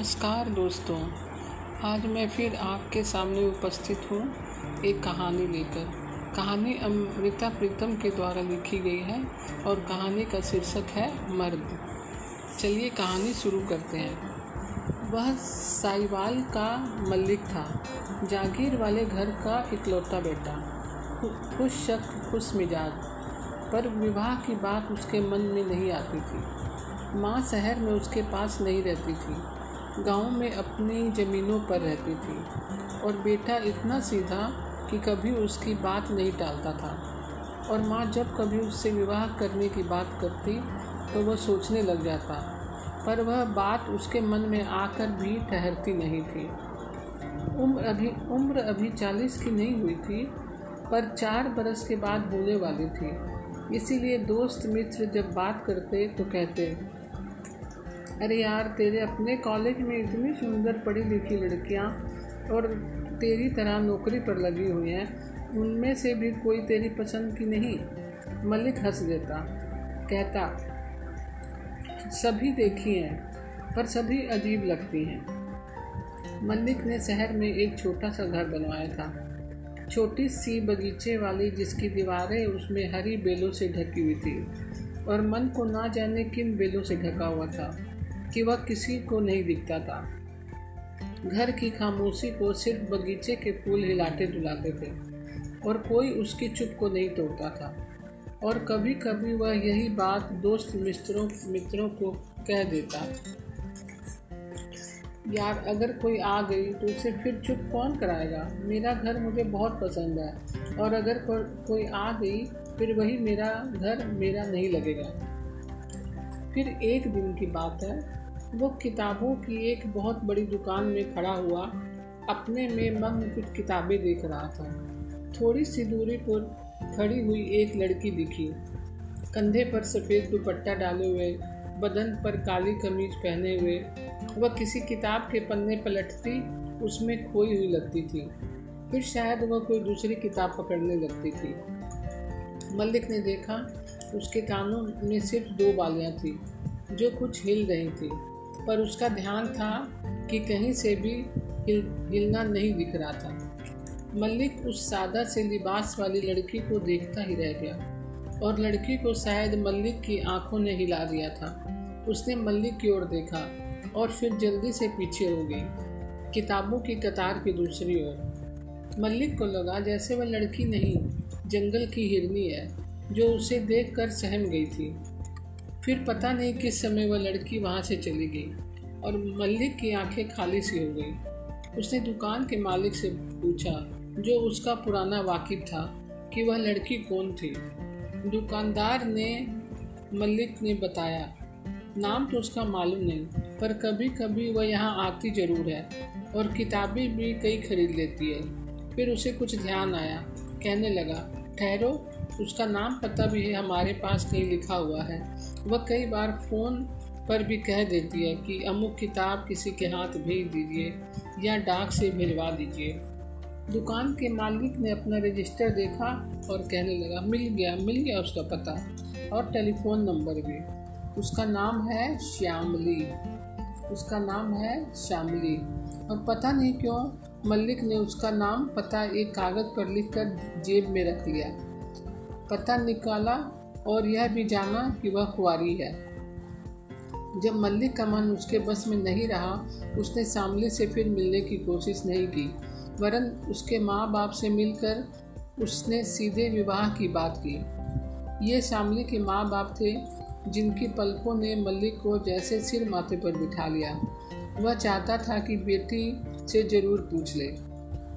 नमस्कार दोस्तों, आज मैं फिर आपके सामने उपस्थित हूँ एक कहानी लेकर। कहानी अमृता प्रीतम के द्वारा लिखी गई है और कहानी का शीर्षक है मर्द। चलिए कहानी शुरू करते हैं। वह साइवाल का मल्लिक था। जागीर वाले घर का इकलौता बेटा। खुश शक, खुश मिजाज। पर विवाह की बात उसके मन में नहीं आती थी। माँ शहर में उसके पास नहीं रहती थी। गाँव में अपनी ज़मीनों पर रहती थी और बेटा इतना सीधा कि कभी उसकी बात नहीं टालता था। और माँ जब कभी उससे विवाह करने की बात करती तो वह सोचने लग जाता। पर वह बात उसके मन में आकर भी ठहरती नहीं थी। उम्र अभी उम्र अभी चालीस की नहीं हुई थी, पर चार बरस के बाद होने वाली थी। इसीलिए दोस्त मित्र जब बात करते तो कहते अरे यार, तेरे अपने कॉलेज में इतनी सुंदर पढ़ी लिखी लड़कियाँ और तेरी तरह नौकरी पर लगी हुई हैं, उनमें से भी कोई तेरी पसंद की नहीं। मलिक हंस देता, कहता, सभी देखी हैं, पर सभी अजीब लगती हैं। मलिक ने शहर में एक छोटा सा घर बनवाया था। छोटी सी बगीचे वाली जिसकी दीवारें उसमें हरी बेलों से ढकी हुई थी और मन को ना जाने किन बेलों से ढका हुआ था। कि वह किसी को नहीं दिखता था। घर की खामोशी को सिर्फ़ बगीचे के फूल हिलाते डुलाते थे और कोई उसकी चुप को नहीं तोड़ता था। और कभी कभी वह यही बात दोस्त मित्रों मित्रों को कह देता। यार अगर कोई आ गई तो उसे फिर चुप कौन कराएगा? मेरा घर मुझे बहुत पसंद है। और अगर को, कोई आ गई फिर वही मेरा घर मेरा नहीं लगेगा। फिर एक दिन की बात है वो किताबों की एक बहुत बड़ी दुकान में खड़ा हुआ अपने में मग्न कुछ किताबें देख रहा था। थोड़ी सी दूरी पर खड़ी हुई एक लड़की दिखी। कंधे पर सफ़ेद दुपट्टा डाले हुए, बदन पर काली कमीज पहने हुए। वह किसी किताब के पन्ने पलटती, उसमें खोई हुई लगती थी। फिर शायद वह कोई दूसरी किताब पकड़ने लगती थी। मल्लिक ने देखा, उसके कानों में सिर्फ़ दो बालियाँ थी, जो कुछ हिल रही थी। पर उसका ध्यान था कि कहीं से भी हिल, हिलना नहीं दिख रहा था। मल्लिक उस सादा से लिबास वाली लड़की को देखता ही रह गया और लड़की को शायद मल्लिक की आँखों ने हिला दिया था। उसने मल्लिक की ओर देखा और फिर जल्दी से पीछे हो गई, किताबों की कतार की दूसरी ओर। मल्लिक को लगा जैसे वह लड़की नहीं, जंगल की हिरनी है, जो उसे देखकर सहम गई थी। फिर पता नहीं किस समय वह लड़की वहाँ से चली गई और मल्लिक की आँखें खाली सी हो गई। उसने दुकान के मालिक से पूछा, जो उसका पुराना वाकिफ था, कि वह लड़की कौन थी? दुकानदार ने मल्लिक ने बताया, नाम तो उसका मालूम नहीं, पर कभी कभी वह यहाँ आती ज़रूर है और किताबें भी कई खरीद लेती है। फिर उसे कुछ ध्यान आया, कहने लगा, ठहरो उसका नाम पता भी है, हमारे पास कहीं लिखा हुआ है। वह कई बार फ़ोन पर भी कह देती है कि, अमुक किताब किसी के हाथ भेज दीजिए या डाक से भिजवा दीजिए। दुकान के मालिक ने अपना रजिस्टर देखा और कहने लगा, मिल गया मिल गया उसका पता। और टेलीफोन नंबर भी। उसका नाम है श्यामली। उसका नाम है श्यामली। और पता नहीं क्यों, मल्लिक ने उसका नाम पता एक कागज़ पर लिखकर जेब में रख लिया। पता निकाला और यह भी जाना कि वह कुआरी है। जब मल्लिक का मन उसके बस में नहीं रहा, उसने सामने से फिर मिलने की कोशिश नहीं की, वरन उसके माँ बाप से मिलकर उसने सीधे विवाह की बात की। ये शामली के माँ बाप थे, जिनकी पलकों ने मल्लिक को जैसे सिर माथे पर बिठा लिया। वह चाहता था कि बेटी से ज़रूर पूछ ले।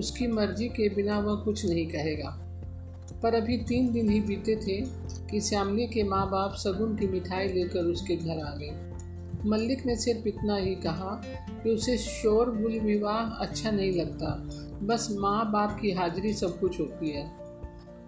उसकी मर्ज़ी के बिना वह कुछ नहीं कहेगा। पर अभी तीन दिन ही बीते थे कि श्यामली के माँ बाप सगुन की मिठाई लेकर उसके घर आ गए। मल्लिक ने सिर्फ़ इतना ही कहा कि उसे शोर गुल विवाह अच्छा नहीं लगता। बस माँ बाप की हाजिरी सब कुछ होती है।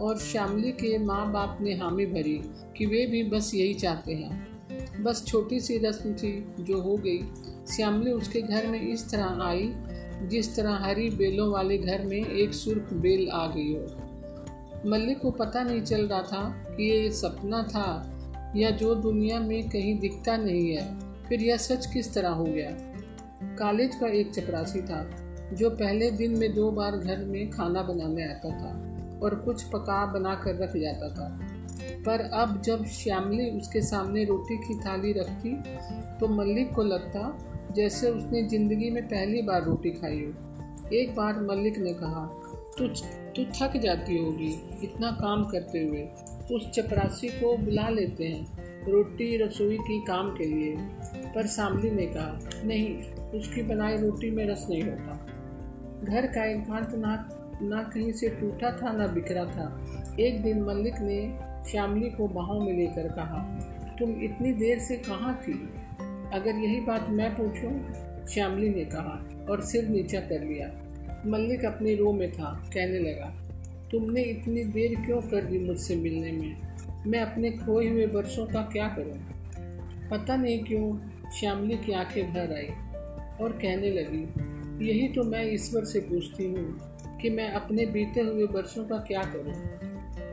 और श्यामली के माँ बाप ने हामी भरी कि वे भी बस यही चाहते हैं। बस छोटी सी रस्म थी जो हो गई। श्यामली उसके घर में इस तरह आई जिस तरह हरी बेलों वाले घर में एक सुर्ख बेल आ गई हो। मल्लिक को पता नहीं चल रहा था कि ये सपना था या जो दुनिया में कहीं दिखता नहीं है, फिर यह सच किस तरह हो गया? कॉलेज का एक चपरासी था, जो पहले दिन में दो बार घर में खाना बनाने आता था और कुछ पका बना कर रख जाता था। पर अब जब श्यामली उसके सामने रोटी की थाली रखती तो मल्लिक को लगता जैसे उसने ज़िंदगी में पहली बार रोटी खाई हो। एक बार मल्लिक ने कहा तू तू थक जाती होगी इतना काम करते हुए। उस चपरासी को बुला लेते हैं रोटी रसोई की काम के लिए। पर शामली ने कहा, नहीं, उसकी बनाई रोटी में रस नहीं होता। घर का एकांत ना ना कहीं से टूटा था, ना बिखरा था। एक दिन मल्लिक ने श्यामली को बाहों में लेकर कहा, तुम इतनी देर से कहाँ थी? अगर यही बात मैं पूछूँ? श्यामली ने कहा, और सिर नीचा कर लिया। मल्लिक अपने रो में था, कहने लगा, तुमने इतनी देर क्यों कर दी मुझसे मिलने में? मैं अपने खोए हुए वर्षों का क्या करूँ? पता नहीं क्यों, श्यामली की आँखें भर आई और कहने लगी, यही तो मैं ईश्वर से पूछती हूँ कि मैं अपने बीते हुए वर्षों का क्या करूँ?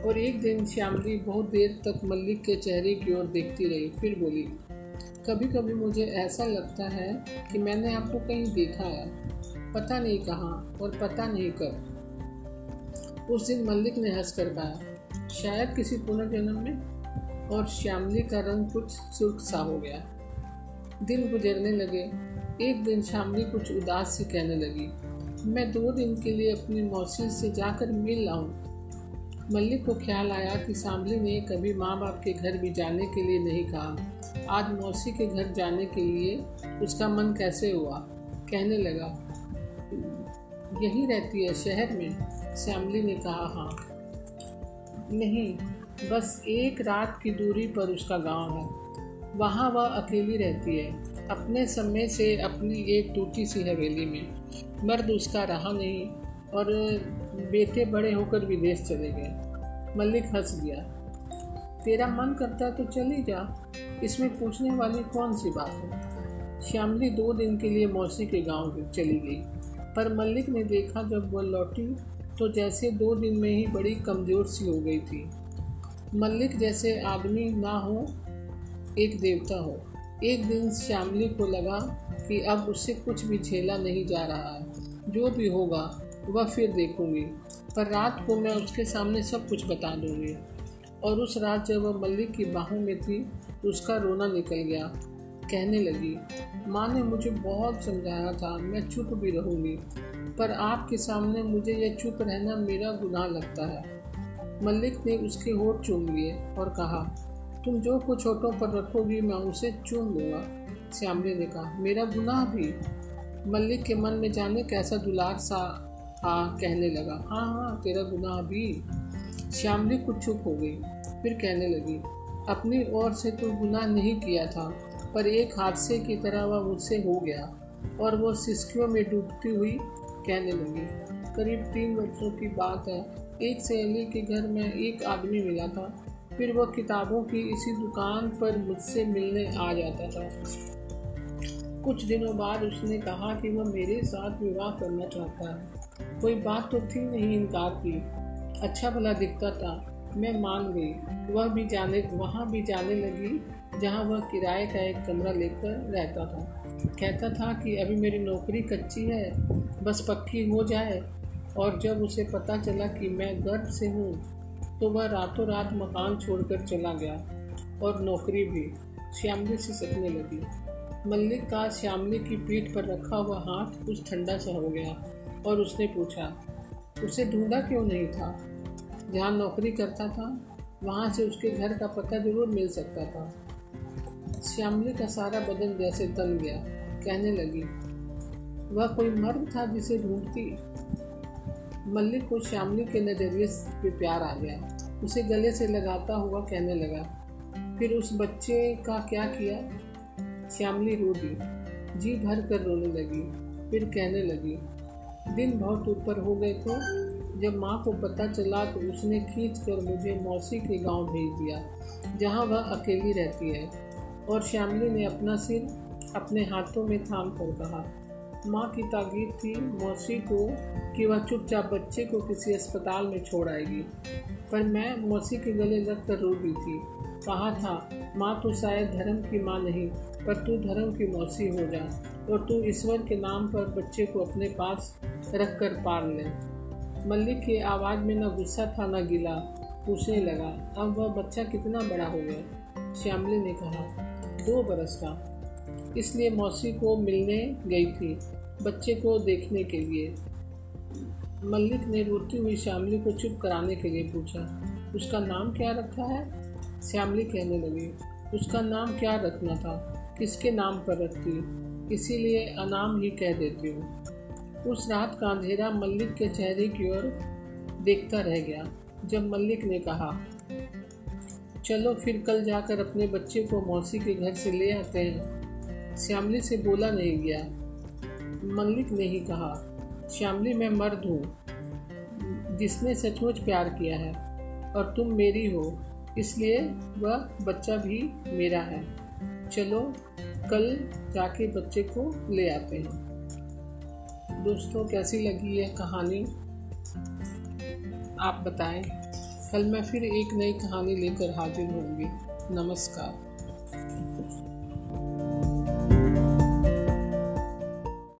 और एक दिन श्यामली बहुत देर तक मल्लिक के चेहरे की ओर देखती रही, फिर बोली कभी कभी मुझे ऐसा लगता है कि मैंने आपको कहीं देखा है। पता नहीं कहाँ और पता नहीं कब। उस दिन मल्लिक ने हंस कर कहा, शायद किसी पुनर्जन्म में? और श्यामली का रंग कुछ सुर्ख सा हो गया। दिन गुजरने लगे, एक दिन श्यामली कुछ उदास सी कहने लगी, मैं दो दिन के लिए अपनी मौसी से जाकर मिल लाऊं। मल्लिक को ख्याल आया कि सांबली ने कभी माँ बाप के घर भी जाने के लिए नहीं कहा। आज मौसी के घर जाने के लिए उसका मन कैसे हुआ? कहने लगा यही रहती है शहर में श्यामली ने कहा हाँ। नहीं, बस एक रात की दूरी पर उसका गाँव है। वहाँ वह अकेली रहती है। अपने समय से अपनी एक टूटी सी हवेली में। मर्द उसका रहा नहीं और बेटे बड़े होकर विदेश चले गए। मल्लिक हंस गया तेरा मन करता है तो चली जा। इसमें पूछने वाली कौन सी बात है? श्यामली दो दिन के लिए मौसी के गाँव चली गई। पर मल्लिक ने देखा जब वह लौटी तो जैसे दो दिन में ही बड़ी कमज़ोर सी हो गई थी। मल्लिक जैसे आदमी ना हो, एक देवता हो। एक दिन श्यामली को लगा कि अब उससे कुछ भी झेला नहीं जा रहा है। जो भी होगा, वह फिर देखूँगी। पर रात को मैं उसके सामने सब कुछ बता दूँगी। और उस रात जब वह मल्लिक की बाहों में थी, उसका रोना निकल गया। कहने लगी, माँ ने मुझे बहुत समझाया था, मैं चुप भी रहूँगी, पर आपके सामने मुझे यह चुप रहना मेरा गुनाह लगता है। मल्लिक ने उसके होठ चूम लिए और कहा, तुम जो कुछ होठों पर रखोगी, मैं उसे चूम लूँगा। श्यामली ने कहा, मेरा गुनाह भी? मल्लिक के मन में जाने कैसा दुलार सा हाँ कहने लगा हाँ हाँ तेरा गुनाह भी। श्यामली कुछ चुप हो गई, फिर कहने लगी, अपनी ओर से कोई गुनाह नहीं किया था। पर एक हादसे की तरह वह मुझसे हो गया और वो सिस्कियों में डूबती हुई कहने लगी। करीब तीन वर्षों की बात है। एक सहेली के घर में एक आदमी मिला था। फिर वह किताबों की इसी दुकान पर मुझसे मिलने आ जाता था। कुछ दिनों बाद उसने कहा कि वह मेरे साथ विवाह करना चाहता है। कोई बात तो थी नहीं इनकार की। अच्छा भला दिखता था। मैं मान गई। वह भी जाने, वहाँ भी जाने लगी। जहाँ वह किराए का एक कमरा लेकर रहता था। कहता था कि अभी मेरी नौकरी कच्ची है, बस पक्की हो जाए। और जब उसे पता चला कि मैं गर्भ से हूँ तो वह रातों रात मकान छोड़कर चला गया और नौकरी भी श्यामली से सकने लगी। मल्लिक का श्यामली की पीठ पर रखा हुआ हाथ कुछ ठंडा सा हो गया और उसने पूछा, उसे ढूंढा क्यों नहीं था? जहाँ नौकरी करता था, वहाँ से उसके घर का पता ज़रूर मिल सकता था। श्यामली का सारा बदन जैसे तन गया। कहने लगी, वह कोई मर्द था जिसे ढूंढती? मल्लिक को श्यामली के नज़रिए पे प्यार आ गया। उसे गले से लगाता हुआ कहने लगा, फिर उस बच्चे का क्या किया? श्यामली रो दी, जी भर कर रोने लगी, फिर कहने लगी, दिन बहुत ऊपर हो गए थे जब माँ को पता चला तो उसने खींच कर मुझे मौसी के गाँव भेज दिया, जहाँ वह अकेली रहती है। और श्यामली ने अपना सिर अपने हाथों में थाम कर कहा, माँ की ताकीद थी, मौसी को कि वह चुपचाप बच्चे को किसी अस्पताल में छोड़ आएगी। पर मैं मौसी के गले लग कर रो दी थी। कहा था, माँ तो शायद धर्म की माँ नहीं, पर तू धर्म की मौसी हो जा, और तू ईश्वर के नाम पर बच्चे को अपने पास रख कर पार ले। मल्लिक की आवाज़ में न गुस्सा था, न गिला, पूछने लगा, अब वह बच्चा कितना बड़ा हो गया? श्यामली ने कहा दो बरस का। इसलिए मौसी को मिलने गई थी, बच्चे को देखने के लिए। मल्लिक ने रोती हुई श्यामली को चुप कराने के लिए पूछा, उसका नाम क्या रखा है? श्यामली कहने लगी, उसका नाम क्या रखना था? किसके नाम पर रखती? इसीलिए अनाम ही कह देती हूँ। उस रात का अंधेरा मल्लिक के चेहरे की ओर देखता रह गया, जब मल्लिक ने कहा चलो फिर कल जाकर अपने बच्चे को मौसी के घर से ले आते हैं। श्यामली से बोला नहीं गया। मल्लिक ने ही कहा, श्यामली, मैं मर्द हूँ। जिसने सचमुच प्यार किया है, और तुम मेरी हो, इसलिए वह बच्चा भी मेरा है। चलो, कल जाके बच्चे को ले आते हैं। दोस्तों, कैसी लगी यह कहानी? आप बताएँ। कल मैं फिर एक नई कहानी लेकर हाजिर होंगी। नमस्कार।